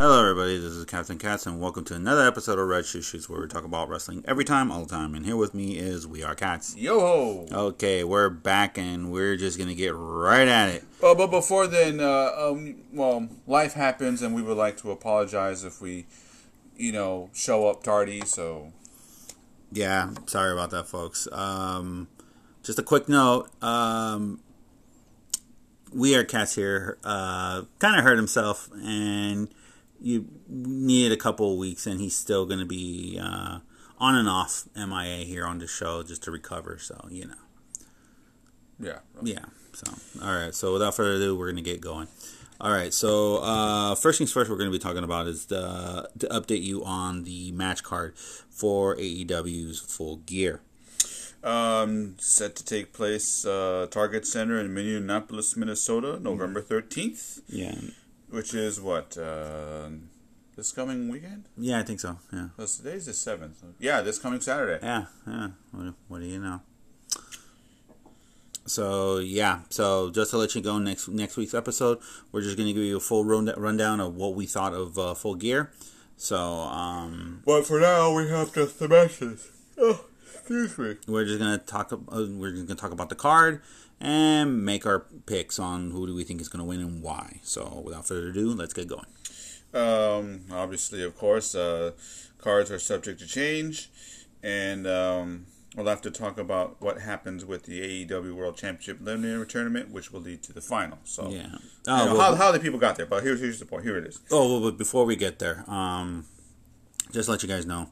Hello, everybody. This is Captain Cats, and welcome to another episode of Red Shoe Shoots, where we talk about wrestling every time, all the time. And here with me is We Are Cats. Yo ho! Okay, we're back, and we're just gonna get right at it. Uh, but before then, uh, um, well, life happens, and we would like to apologize if we, you know, show up tardy. So, Yeah, sorry about that, folks. Um, just a quick note. Um, we Are Cats here uh, kind of hurt himself, and you need a couple of weeks, and he's still gonna be uh, on and off MIA here on the show just to recover. So you know. yeah. Yeah. So, all right. So, without further ado, we're gonna get going. All right. So, uh, first things first, we're gonna be talking about is the to update you on the match card for AEW's Full Gear. Um, set to take place uh, Target Center in Minneapolis, Minnesota, November thirteenth, Yeah. Which is what uh, this coming weekend. Yeah, I think so. Yeah. Because today's the seventh. Yeah, this coming Saturday. Yeah. Yeah. What, what do you know? So yeah, so just to let you go, next next week's episode, we're just gonna give you a full run- rundown of what we thought of uh, Full Gear. So um, But for now, we have just the matches. Oh, excuse me. we're just gonna talk. Uh, we're just gonna talk about the card and make our picks on who do we think is gonna win and why. So without further ado, let's get going. Um, obviously, of course, uh, cards are subject to change, and um, we'll have to talk about what happens with the AEW World Championship Eliminator Tournament, which will lead to the final. So, Yeah. you know, Oh, well, how, how the people got there, but here's here's the point. Here it is. oh, well, but before we get there, um, just to let you guys know,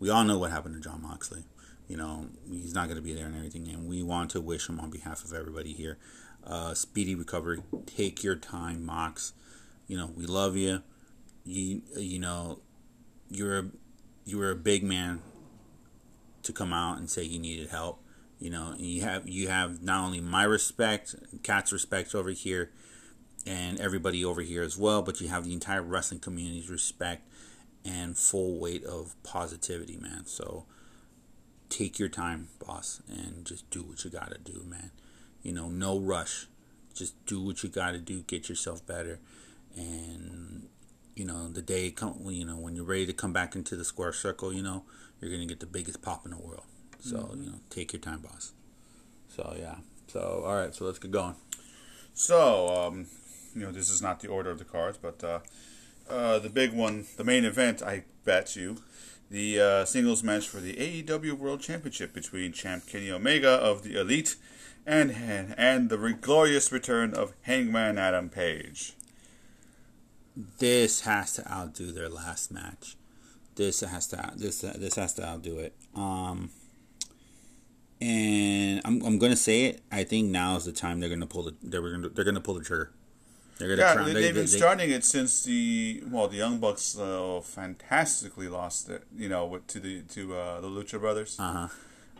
we all know what happened to Jon Moxley. You know, he's not going to be there and everything, and we want to wish him on behalf of everybody here, uh, speedy recovery. Take your time, Mox. You know, we love you. You, you know, you're a, you were a big man to come out and say you needed help. You know, and you have you have not only my respect, Cat's respect over here, and everybody over here as well, but you have the entire wrestling community's respect and full weight of positivity, man. So take your time, boss, and just do what you gotta do, man. You know, no rush. Just do what you gotta do, get yourself better, and you know the day come, you know when you're ready to come back into the square circle, you know you're gonna get the biggest pop in the world. So you know, take your time, boss. So yeah. So all right, so let's get going. So, um, you know, this is not the order of the cards, but uh, uh, the big one, the main event, I bet you, the uh, singles match for the AEW World Championship between Champ Kenny Omega of the Elite and and, the glorious return of Hangman Adam Page. this has to outdo their last match. This has to this this has to outdo it. Um, and I'm I'm gonna say it. I think now is the time they're gonna pull the they're gonna they're gonna pull the trigger. They're gonna Yeah, try- they, they- they've been they- starting it since the well, the Young Bucks uh, fantastically lost it, you know, with, to the to uh, the Lucha Brothers. Uh-huh.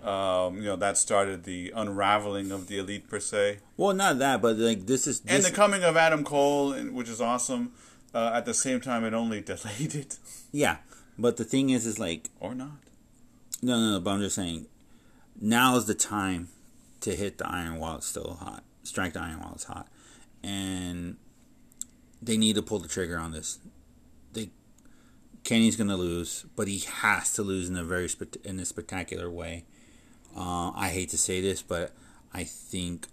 Um, you know that started the unraveling of the Elite per se. Well, not that, but like this is and the coming of Adam Cole, which is awesome. Uh, at the same time, it only delayed it, yeah. But the thing is, is like or not. no, no, no. But I'm just saying, now is the time to hit the iron while it's still hot. Strike the iron while it's hot, and they need to pull the trigger on this. They Kenny's gonna lose, but he has to lose in a very in a spectacular way. Uh, I hate to say this, but I think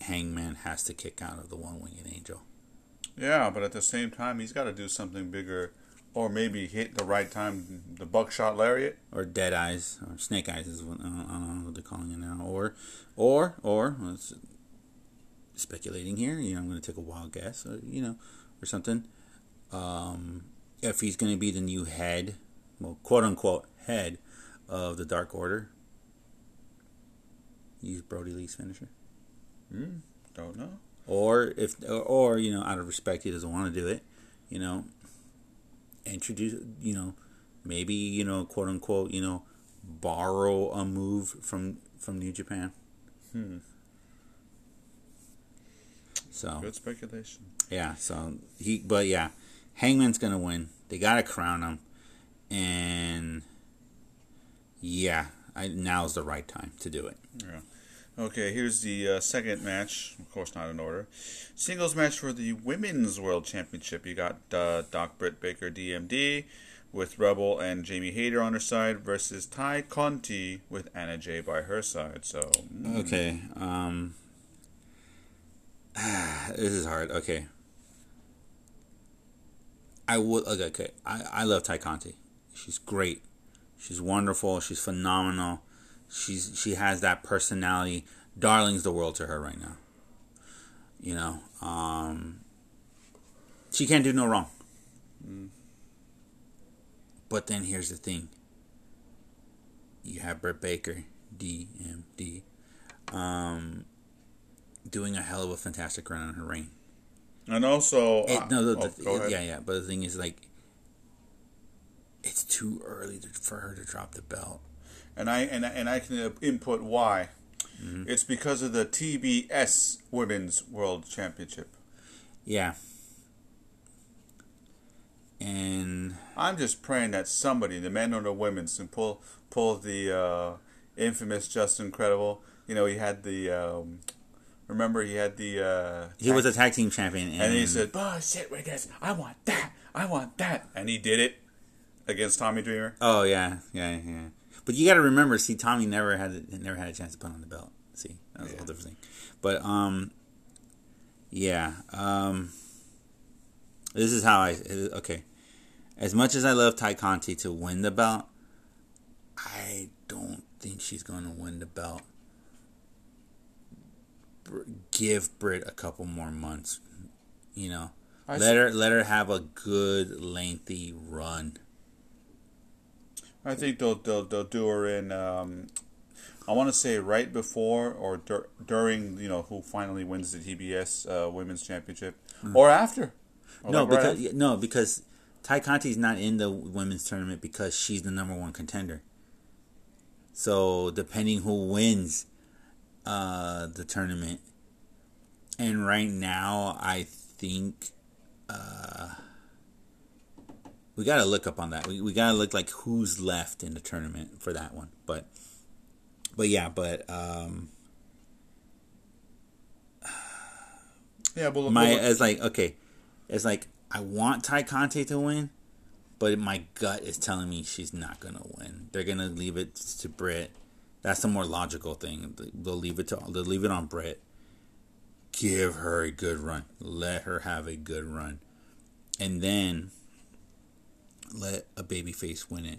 Hangman has to kick out of the one winged angel. Yeah, but at the same time, he's got to do something bigger, or maybe hit the right time. The buckshot lariat. or dead eyes or snake eyes is what I don't, I don't know what they're calling it now or or or let's speculating here you know I'm going to take a wild guess or you know or something um, if he's going to be the new head well quote unquote head of the Dark Order use Brodie Lee's finisher Hmm. Don't know. or if or, or you know out of respect he doesn't want to do it you know introduce you know maybe you know quote unquote you know borrow a move from from New Japan Hmm. So Good speculation. yeah so he but yeah Hangman's gonna win they gotta crown him and yeah I, now's the right time to do it Yeah. Okay, here's the uh, second match. Of course, not in order. Singles match for the Women's World Championship. You got uh, Doc Britt Baker, DMD, with Rebel and Jamie Hayter on her side versus Tay Conti with Anna Jay by her side. So mm, Okay. Um. this is hard. Okay. I would okay. okay. I I love Tay Conti. She's great. She's wonderful. She's phenomenal. She's she has that personality. Darling's the world to her right now. You know. Um. She can't do no wrong. Mm. But then here's the thing. You have Britt Baker, DMD, um, doing a hell of a fantastic run on her reign. and also It, uh, no, the, oh, the- ahead. yeah, yeah. But the thing is, like, it's too early to, for her to drop the belt. and I and I- and I can uh, input why. Mm-hmm. It's because of the TBS Women's World Championship. Yeah. And I'm just praying that somebody, the men or the women, can pull pull the uh, infamous Justin Credible. You know, he had the um, remember he had the uh, he was a tag team champion, and, and he said, "Oh shit, with this, I want that, I want that," and he did it against Tommy Dreamer. "Oh yeah, yeah, yeah." But you got to remember, see, Tommy never had never had a chance to put on the belt. See, that was a whole different thing. But um, yeah, um, this is how I okay. As much as I love Tay Conti to win the belt, I don't think she's going to win the belt. Give Britt a couple more months, you know. I let her let her have a good lengthy run. I think they'll they'll, they'll do her in. Um, I want to say right before or dur- during you know who finally wins the TBS uh, Women's Championship or after. Or No, like right because after. no, because Tay Conti's not in the women's tournament because she's the number one contender. So depending who wins uh, the tournament, and right now I think uh, we gotta look up on that. We we gotta look like who's left in the tournament for that one. But but yeah, but um, yeah, but my but- it's like okay, it's like I want Tay Conti to win, but my gut is telling me she's not gonna win. They're gonna leave it to Britt. That's the more logical thing. They'll leave it to they'll leave it on Britt. Give her a good run. Let her have a good run, and then let a babyface win it.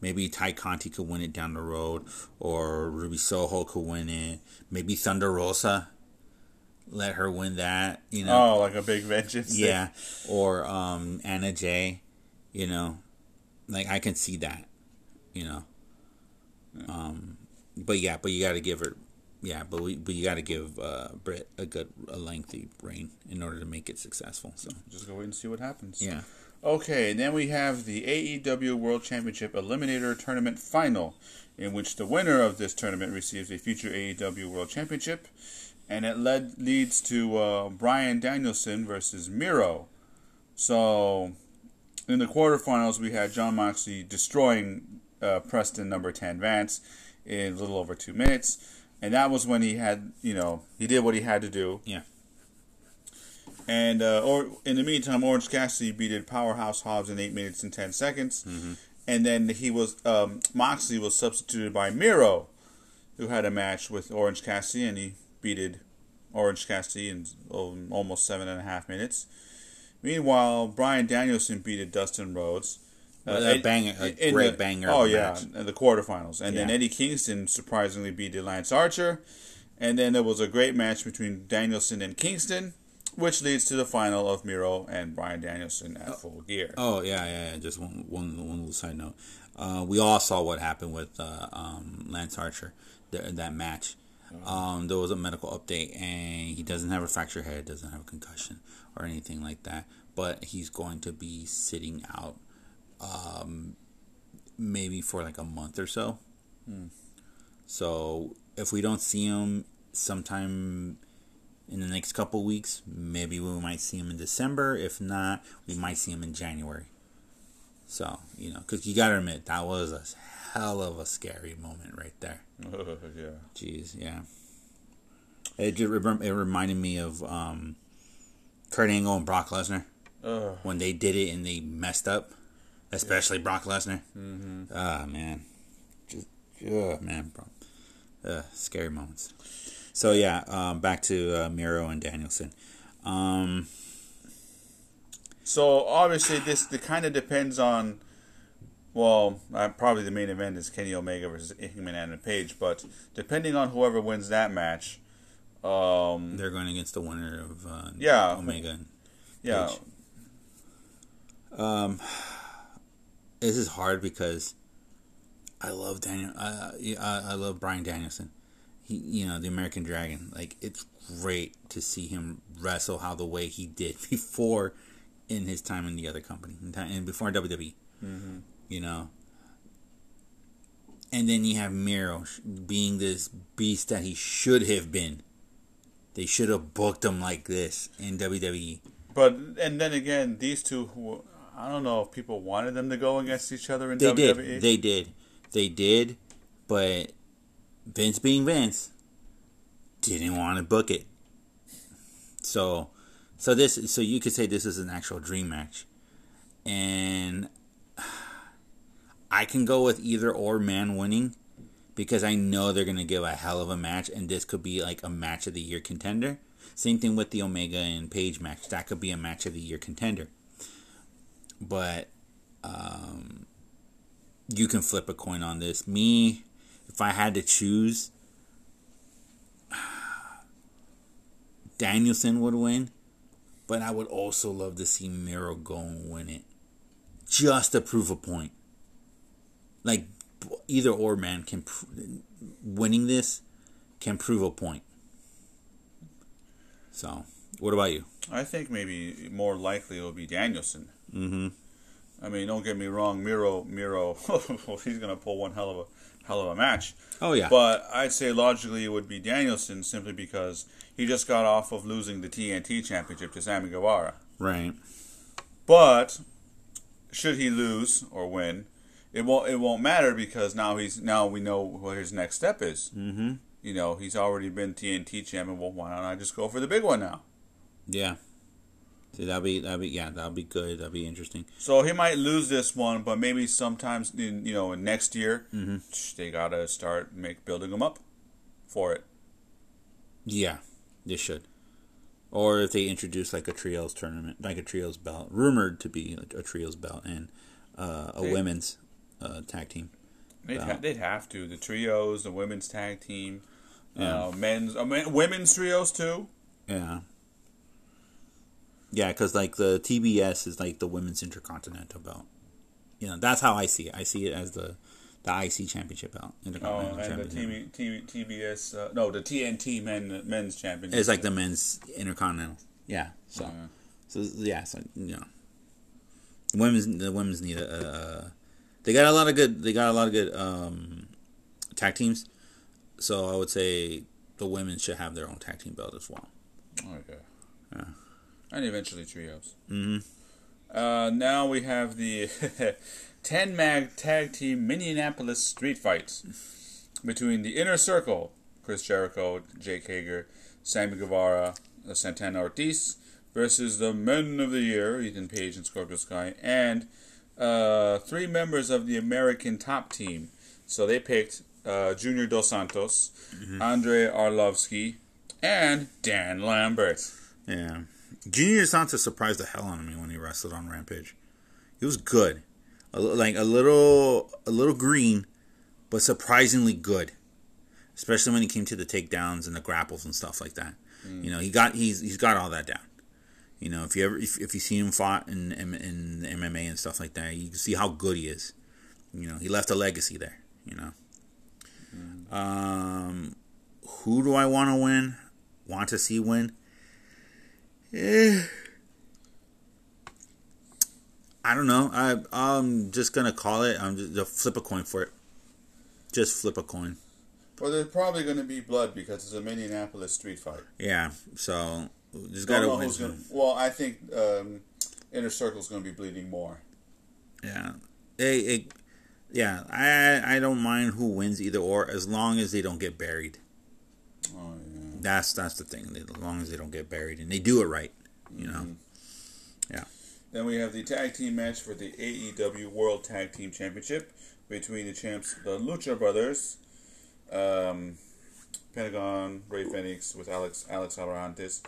Maybe Tay Conti could win it down the road, or Ruby Soho could win it. Maybe Thunder Rosa. Let her win that. You know. oh, like a big vengeance. thing. Yeah, or um, Anna Jay. You know, like I can see that. You know, um, but yeah, but you got to give her, yeah, but we but you got to give uh, Britt a good a lengthy reign in order to make it successful. So Just go wait and see what happens. yeah, Okay, and then we have the AEW World Championship Eliminator Tournament Final, in which the winner of this tournament receives a future AEW World Championship, and it led leads to uh, Bryan Danielson versus Miro. So, in the quarterfinals, we had Jon Moxley destroying uh, Preston number ten Vance in a little over two minutes, and that was when he had you know he did what he had to do. Yeah. And uh, or in the meantime, Orange Cassidy beated Powerhouse Hobbs in eight minutes and ten seconds, and then he was um, Moxley was substituted by Miro, who had a match with Orange Cassidy, and he beated Orange Cassidy in um, almost seven and a half minutes. Meanwhile, Bryan Danielson beat Dustin Rhodes. Well, a banger- a great the- banger Oh yeah, in the quarterfinals, and then Eddie Kingston surprisingly beat Lance Archer, and then there was a great match between Danielson and Kingston, which leads to the final of Miro and Bryan Danielson at Full Gear. Oh yeah, yeah. yeah. Just one, one, one little side note. Uh, we all saw what happened with uh, um, Lance Archer th- that match. Um, there was a medical update, and he doesn't have a fractured head, doesn't have a concussion or anything like that. But he's going to be sitting out, um, maybe for like a month or so. So if we don't see him sometime in the next couple weeks. Maybe we might see him in December. If not, we might see him in January. So, you know, because you got to admit, that was a hell of a scary moment right there. yeah. Jeez, yeah. It just it reminded me of um, Kurt Angle and Brock Lesnar Ugh. when they did it and they messed up, especially Brock Lesnar. Mm-hmm. Ah man, just oh man, bro, uh, scary moments. So yeah, um, back to uh, Miro and Danielson. Um, So obviously, this the kind of depends on. Well, uh, probably the main event is Kenny Omega versus Hangman and Page, but depending on whoever wins that match, um, they're going against the winner of uh, Yeah. Omega. and yeah, Page. Um, this is hard because I love Daniel. I, I I love Bryan Danielson. He, you know, the American Dragon. Like it's great to see him wrestle how the way he did before in his time in the other company and before WWE. Mm-hmm. You know. And then you have Miro being this beast that he should have been. They should have booked him like this in. WWE. but and then again, these two, who, I don't know if people wanted them to go against each other in They WWE. did. They did. They did. But Vince being Vince didn't want to book it. So so this so you could say this is an actual dream match. And I can go with either or man winning because I know they're going to give a hell of a match and this could be like a match of the year contender. Same thing with the Omega and Page match. That could be a match of the year contender. But um you can flip a coin on this. Me, if I had to choose, Danielson would win, but I would also love to see Miro go and win it, just to prove a point. Like either or, man, can pr- winning this can prove a point. So, what about you? I think maybe more likely it will be Danielson. Mm-hmm. I mean, don't get me wrong, Miro, Miro, he's gonna pull one hell of a hell of a match. Oh yeah. But I'd say logically it would be Danielson simply because he just got off of losing the TNT championship to Sammy Guevara. right. But should he lose or win, it won't it won't matter because now he's now we know what his next step is. Mm-hmm. You know, he's already been TNT champion. Well, why don't I just go for the big one now? Yeah. See, that'd be that'd be yeah, that'd be good. That'd be interesting. So he might lose this one, but maybe sometimes in you know in next year Mhm. they gotta start make building him up for it. Yeah, they should. Or if they introduce like a trios tournament, like a trios belt, rumored to be a, a trios belt and uh, a They- women's uh, tag team. They'd, ha- they'd have to the trios, the women's tag team, Yeah. uh, men's, uh, men, women's trios too. Yeah. Yeah, because like the TBS is like the women's intercontinental belt. You know, that's how I see it. I see it as the the IC championship belt. Oh, Intercontinental and the championship. TV, TV, TBS, uh, no, the TNT men men's championship. It's like the men's intercontinental. Yeah. So, Yeah. so yeah, so you know, women's the women's need a. Uh, they got a lot of good. They got a lot of good um, tag teams. So I would say the women should have their own tag team belt as well. Oh. Yeah. And eventually trios. Mm-hmm. Uh, now we have the 10 mag tag team Minneapolis street fights between the Inner Circle, Chris Jericho, Jake Hager, Sammy Guevara, uh, Santana Ortiz, versus the Men of the Year, Ethan Page and Scorpio Sky, and uh, three members of the American top team. So they picked uh, Junior Dos Santos, Andrei Arlovski, and Dan Lambert. Yeah. Junior Santos surprised the hell out of me when he wrestled on Rampage. He was good, a, like a little, a little green, but surprisingly good. Especially when he came to the takedowns and the grapples and stuff like that. You know, he got he's he's got all that down. You know, if you ever if, if you see him fought in, in in MMA and stuff like that, you can see how good he is. You know, he left a legacy there. You know. Um, who do I want to win? Want to see win? Eh. I don't know. I I'm just gonna call it. I'm just, just flip a coin for it. Just flip a coin. Well, there's probably going to be blood because it's a Minneapolis street fight. Yeah. So just gotta win. gonna, well, I think um, Inner Circle's going to be bleeding more. Yeah. It, it, yeah. I I don't mind who wins either or as long as they don't get buried. Oh yeah. That's that's the thing. As long as they don't get buried and they do it right, you know. Yeah. Then we have the tag team match for the AEW World Tag Team Championship between the champs, the Lucha Brothers, um, Pentagon, Rey Fénix with Alex Alex Abrahantes.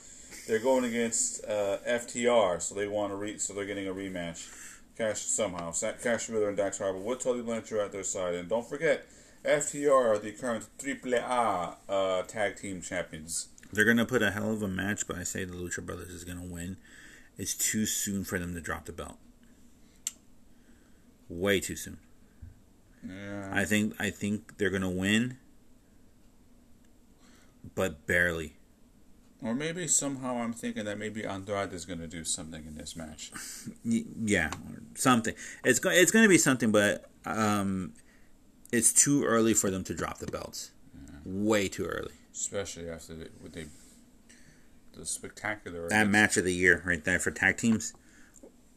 They're going against uh, FTR, so they want to re- so they're getting a rematch. Cash somehow. Cash Wheeler and Dax Harwood with Tully Blanchard at their side, and don't forget, FTR are the current AAA uh, tag team champions. They're gonna put a hell of a match, but I say the Lucha Brothers is gonna win. It's too soon for them to drop the belt. Way too soon. Yeah. I think I think they're gonna win, but barely. Or maybe somehow I'm thinking that maybe Andrade is going to do something in this match. Yeah, something. It's go- it's gonna be something, but um, it's too early for them to drop the belts. Way too early. Especially after they, the spectacular. That match of the year right there for tag teams.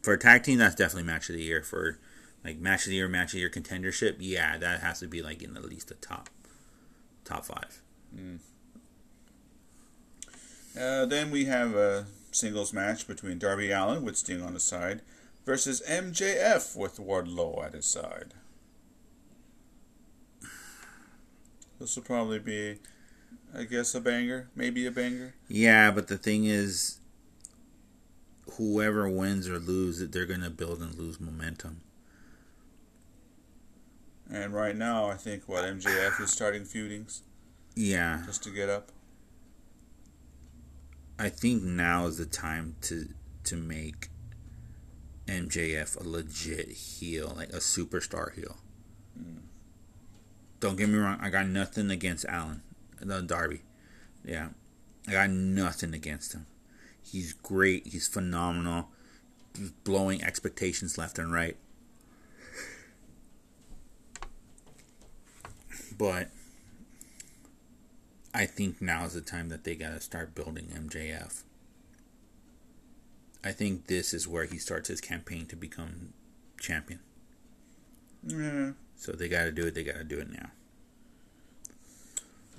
For a tag team, that's definitely match of the year. For like match of the year, match of the year contendership, yeah, that has to be like in at least the top, top five. Uh, then we have a singles match between Darby Allin with Sting on his side versus MJF with Wardlow at his side. This will probably be, I guess, a banger. Maybe a banger. Yeah, but the thing is, whoever wins or loses, they're gonna build and lose momentum. And right now, I think what MJF is starting feudings Yeah, just to get up. I think now is the time to to make MJF a legit heel, like a superstar heel. Mm. Don't get me wrong, I got nothing against Allin, the Darby. Yeah, I got nothing against him. He's great. He's phenomenal. He's blowing expectations left and right. But I think now is the time that they got to start building MJF. I think this is where he starts his campaign to become champion. Yeah. So they got to do it. They got to do it now.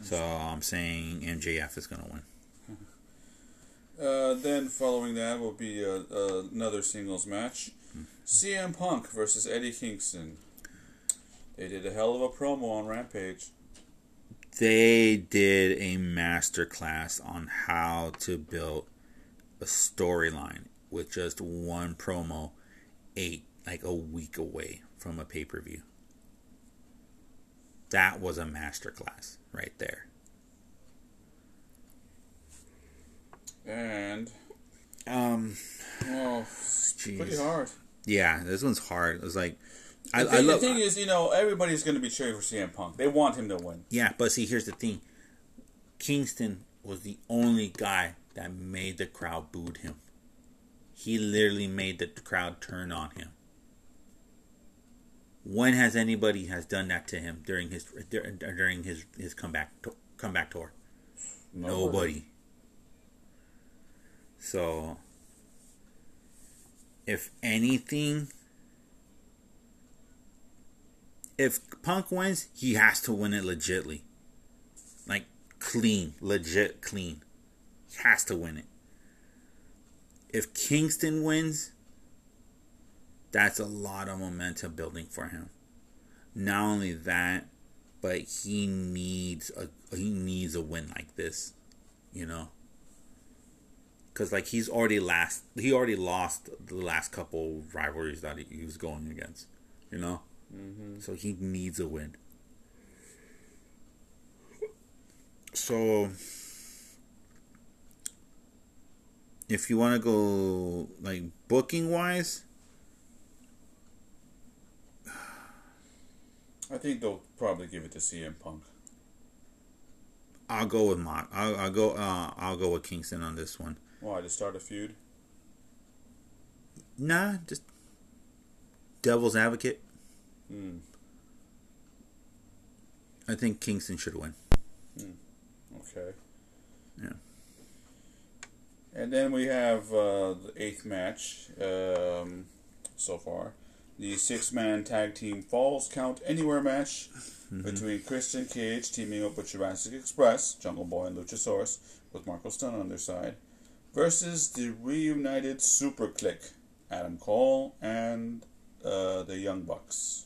So I'm saying MJF is going to win. Uh, then following that will be uh, uh, another singles match: CM Punk versus Eddie Kingston. They did a hell of a promo on Rampage. They did a master class on how to build a storyline with just one promo, eight like a week away from a pay per view. That was a master class right there. And Um, oh, Jeez. pretty hard. yeah, this one's hard. It was like, I, The I love. the thing is, you know, everybody's going to be cheering for CM Punk. They want him to win. Yeah, but see, here's the thing. Kingston was the only guy that made the crowd booed him. He literally made the crowd turn on him. When has anybody has done that to him during his during his his comeback comeback tour? Nobody. So, if anything, if Punk wins, he has to win it legitly. Like, clean, legit clean. He has to win it. If Kingston wins, that's a lot of momentum building for him. Not only that, but he needs a he needs a win like this, you know. Cause like he's already last, he already lost the last couple rivalries that he, he was going against, you know. Mm-hmm. So he needs a win. So if you want to go like booking wise, I think they'll probably give it to CM Punk. I'll go with Mock. I'll, I'll go. Uh, I'll go with Kingston on this one. Why to start a feud? Nah, just devil's advocate. Hmm. I think Kingston should win. Okay. Yeah. And then we have uh, the eighth match um, so far. The six man tag team Falls Count Anywhere match between Christian Cage teaming up with Jurassic Express, Jungle Boy, and Luchasaurus, with Marko Stunt on their side, versus the reunited Super Kliq, Adam Cole and uh, the Young Bucks.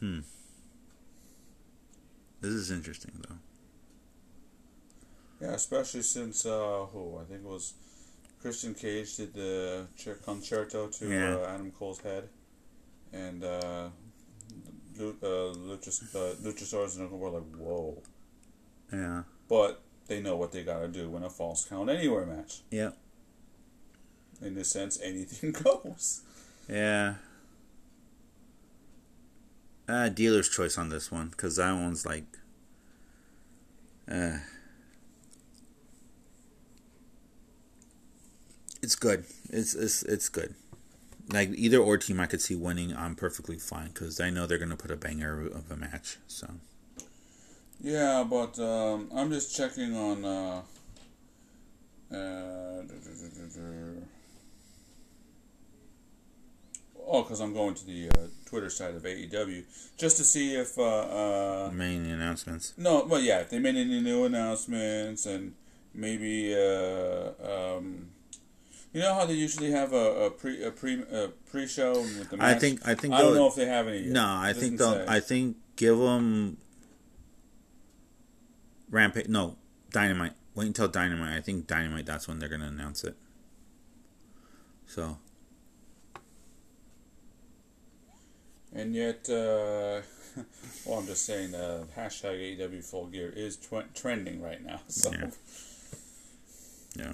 Hmm. This is interesting, though. Yeah, especially since uh, who I think it was Christian Cage did the con-chair-to to Yeah. uh, Adam Cole's head, and uh, Lu- uh, Luchas- uh, Luchasaurus and Uncle were like, "Whoa!" Yeah. But they know what they gotta do when a falls count anywhere match. Yeah. In this sense, anything goes. Yeah. Uh, dealer's choice on this one because that one's like, uh, it's good. It's it's it's good. Like either or team, I could see winning. I'm perfectly fine because I know they're gonna put a banger of a match. So Yeah, but um, I'm just checking on. Uh, uh, duh, duh, duh, duh, duh. Oh, because I'm going to the uh, Twitter side of AEW just to see if. Uh, uh, main announcements. no, well, yeah, if they made any new announcements and maybe. Uh, um, you know how they usually have a, a pre a pre a pre show with the match. I think I think I don't know if they have any. Yet. No, I think they'll. say. I think give them Rampage. No, Dynamite. Wait until Dynamite. I think Dynamite. That's when they're gonna announce it. So And yet, uh, well, I'm just saying, uh, hashtag AEW Full Gear is tw- trending right now. So, Yeah.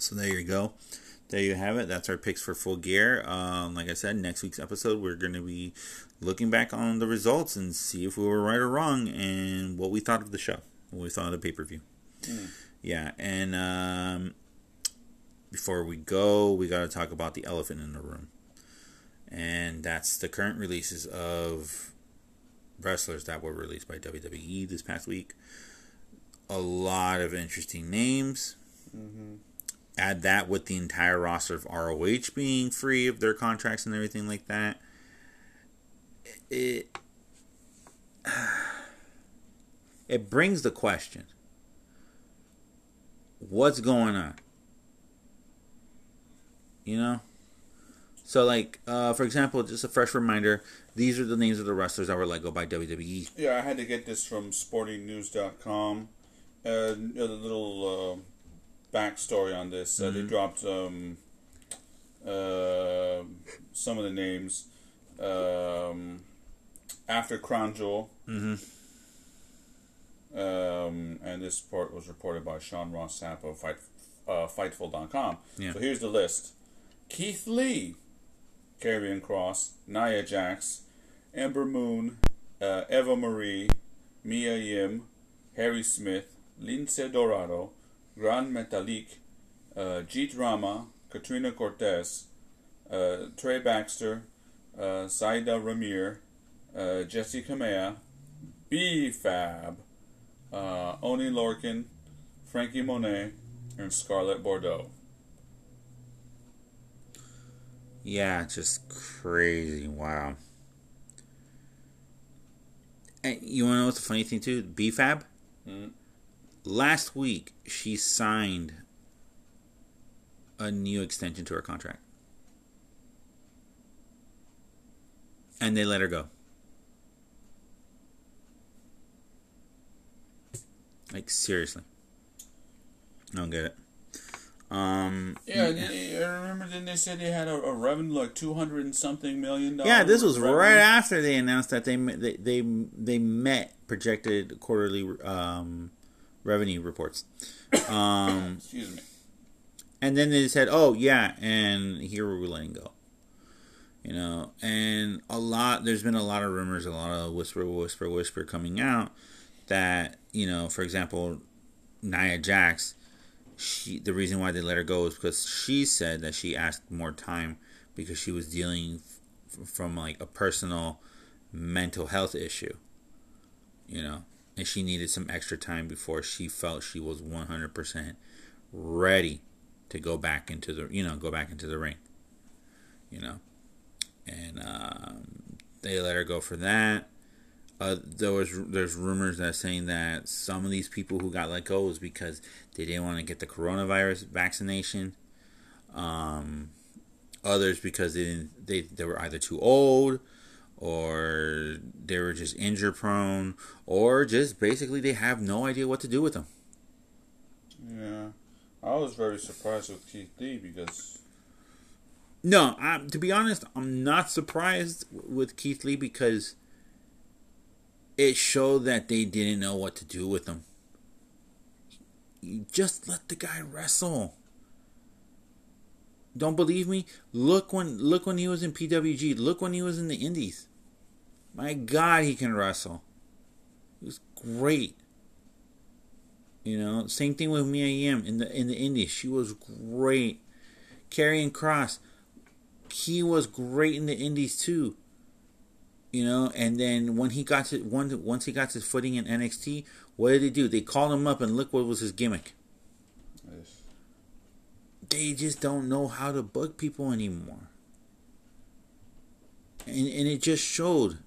So there you go. There you have it. That's our picks for full gear. Um, like I said, next week's episode we're going to be looking back on the results and see if we were right or wrong and what we thought of the show, what we thought of the pay per view. Yeah, and um, before we go, we got to talk about the elephant in the room, and that's the current releases of wrestlers that were released by WWE this past week. A lot of interesting names. Add that with the entire roster of ROH being free of their contracts and everything like that. It it brings the question what's going on you know so like uh, for example just a fresh reminder these are the names of the wrestlers that were let go by wwe yeah, I had to get this from SportingNews.com. Uh, a little uh, backstory on this. Uh, they dropped um, uh, some of the names um, after Crown Jewel. mm-hmm. Um, and this report was reported by Sean Ross Sapp of Fight, uh, Fightful.com. Yeah. So here's the list Keith Lee, Karrion Kross, Nia Jax, Ember Moon, uh, Eva Marie, Mia Yim, Harry Smith, Lince Dorado, Gran Metalik, uh, Jeet Rama, Katrina Cortez, uh, Trey Baxter, uh, Zayda Ramier, uh, Jessi Kamea, B Fab, uh, Oney Lorcan, Frankie Monet, and Scarlett Bordeaux. Yeah, just crazy. Wow. And you want to know what's the funny thing too? BFAB. Mhm. Last week, she signed a new extension to her contract, and they let her go. Like seriously, I don't get it. Um, Yeah, I remember then they said they had a, a revenue like two hundred and something million dollars. Yeah, this was revenue. right after they announced that they they they, they met projected quarterly um, revenue reports, um, Excuse me. and then they said, "Oh yeah," and here we're letting go. You know, and a lot. There's been a lot of rumors, a lot of whisper, whisper, whisper coming out that you know, for example, Nia Jax. She the reason why they let her go is because she said that she asked more time because she was dealing f- from like a personal mental health issue. You know, and she needed some extra time before she felt she was 100% ready to go back into the you know go back into the ring you know? And um, they let her go for that. Uh, there was there's rumors that saying that some of these people who got let go was because they didn't want to get the coronavirus vaccination um, others because they didn't they, they were either too old or they were just injury prone or just basically they have no idea what to do with them Yeah. I was very surprised with Keith Lee because No, I, to be honest, I'm not surprised with Keith Lee because it showed that they didn't know what to do with him. You just let the guy wrestle. Don't believe me? Look when look when he was in PWG. Look when he was in the Indies. My God, he can wrestle. He was great. You know, same thing with Mia Yim in the in the Indies. She was great. Karrion Kross, he was great in the Indies too. You know, and then when he got to once once he got his footing in NXT, what did they do? They called him up and look what was his gimmick. yes. They just don't know how to book people anymore. And and it just showed.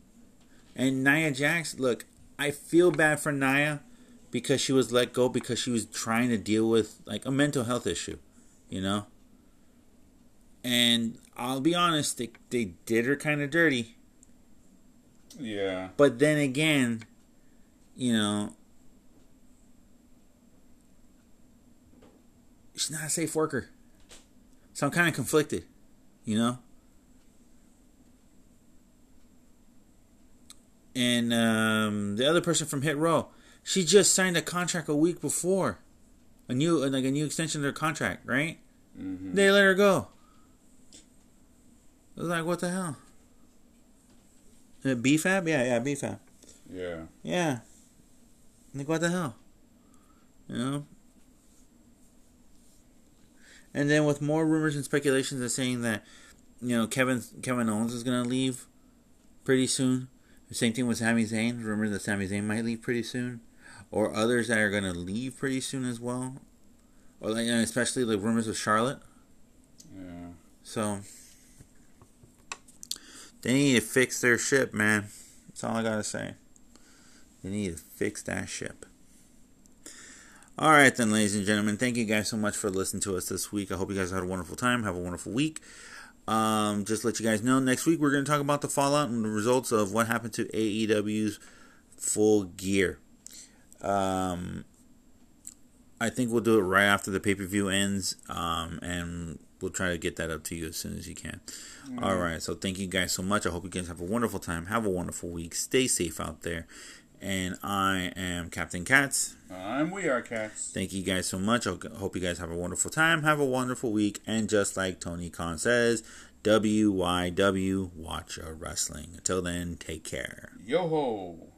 And Nia Jax, look, I feel bad for Nia because she was let go because she was trying to deal with like a mental health issue, you know? And I'll be honest, they, they did her kind of dirty. Yeah. But then again, you know, she's not a safe worker. So I'm kind of conflicted, you know? And um, the other person from Hit Row, she just signed a contract a week before. A new, like a new extension of their contract, right? hmm They let her go. I was like, what the hell? BFAB? Yeah, yeah, BFAB. Yeah. Yeah. Like what the hell? You know? And then with more rumors and speculations of saying that, you know, Kevin Kevin Owens is gonna leave pretty soon. The same thing with Sami Zayn. Rumors that Sami Zayn might leave pretty soon. Or others that are gonna leave pretty soon as well. Or like and especially like rumors of Charlotte. Yeah. So they need to fix their ship, man. That's all I gotta say. They need to fix that ship. All right, then, ladies and gentlemen, thank you guys so much for listening to us this week. I hope you guys had a wonderful time. Have a wonderful week. Um, just let you guys know, next week we're going to talk about the fallout and the results of what happened to AEW's Full Gear. Um, I think we'll do it right after the pay per view ends, um, and we'll try to get that up to you as soon as you can. All right, so thank you guys so much. I hope you guys have a wonderful time. Have a wonderful week. Stay safe out there. And I am Captain Katz. I'm We Are Cats. Thank you guys so much. I hope you guys have a wonderful time. Have a wonderful week. And just like Tony Khan says, WYW, watch your wrestling. Until then, take care. Yo ho.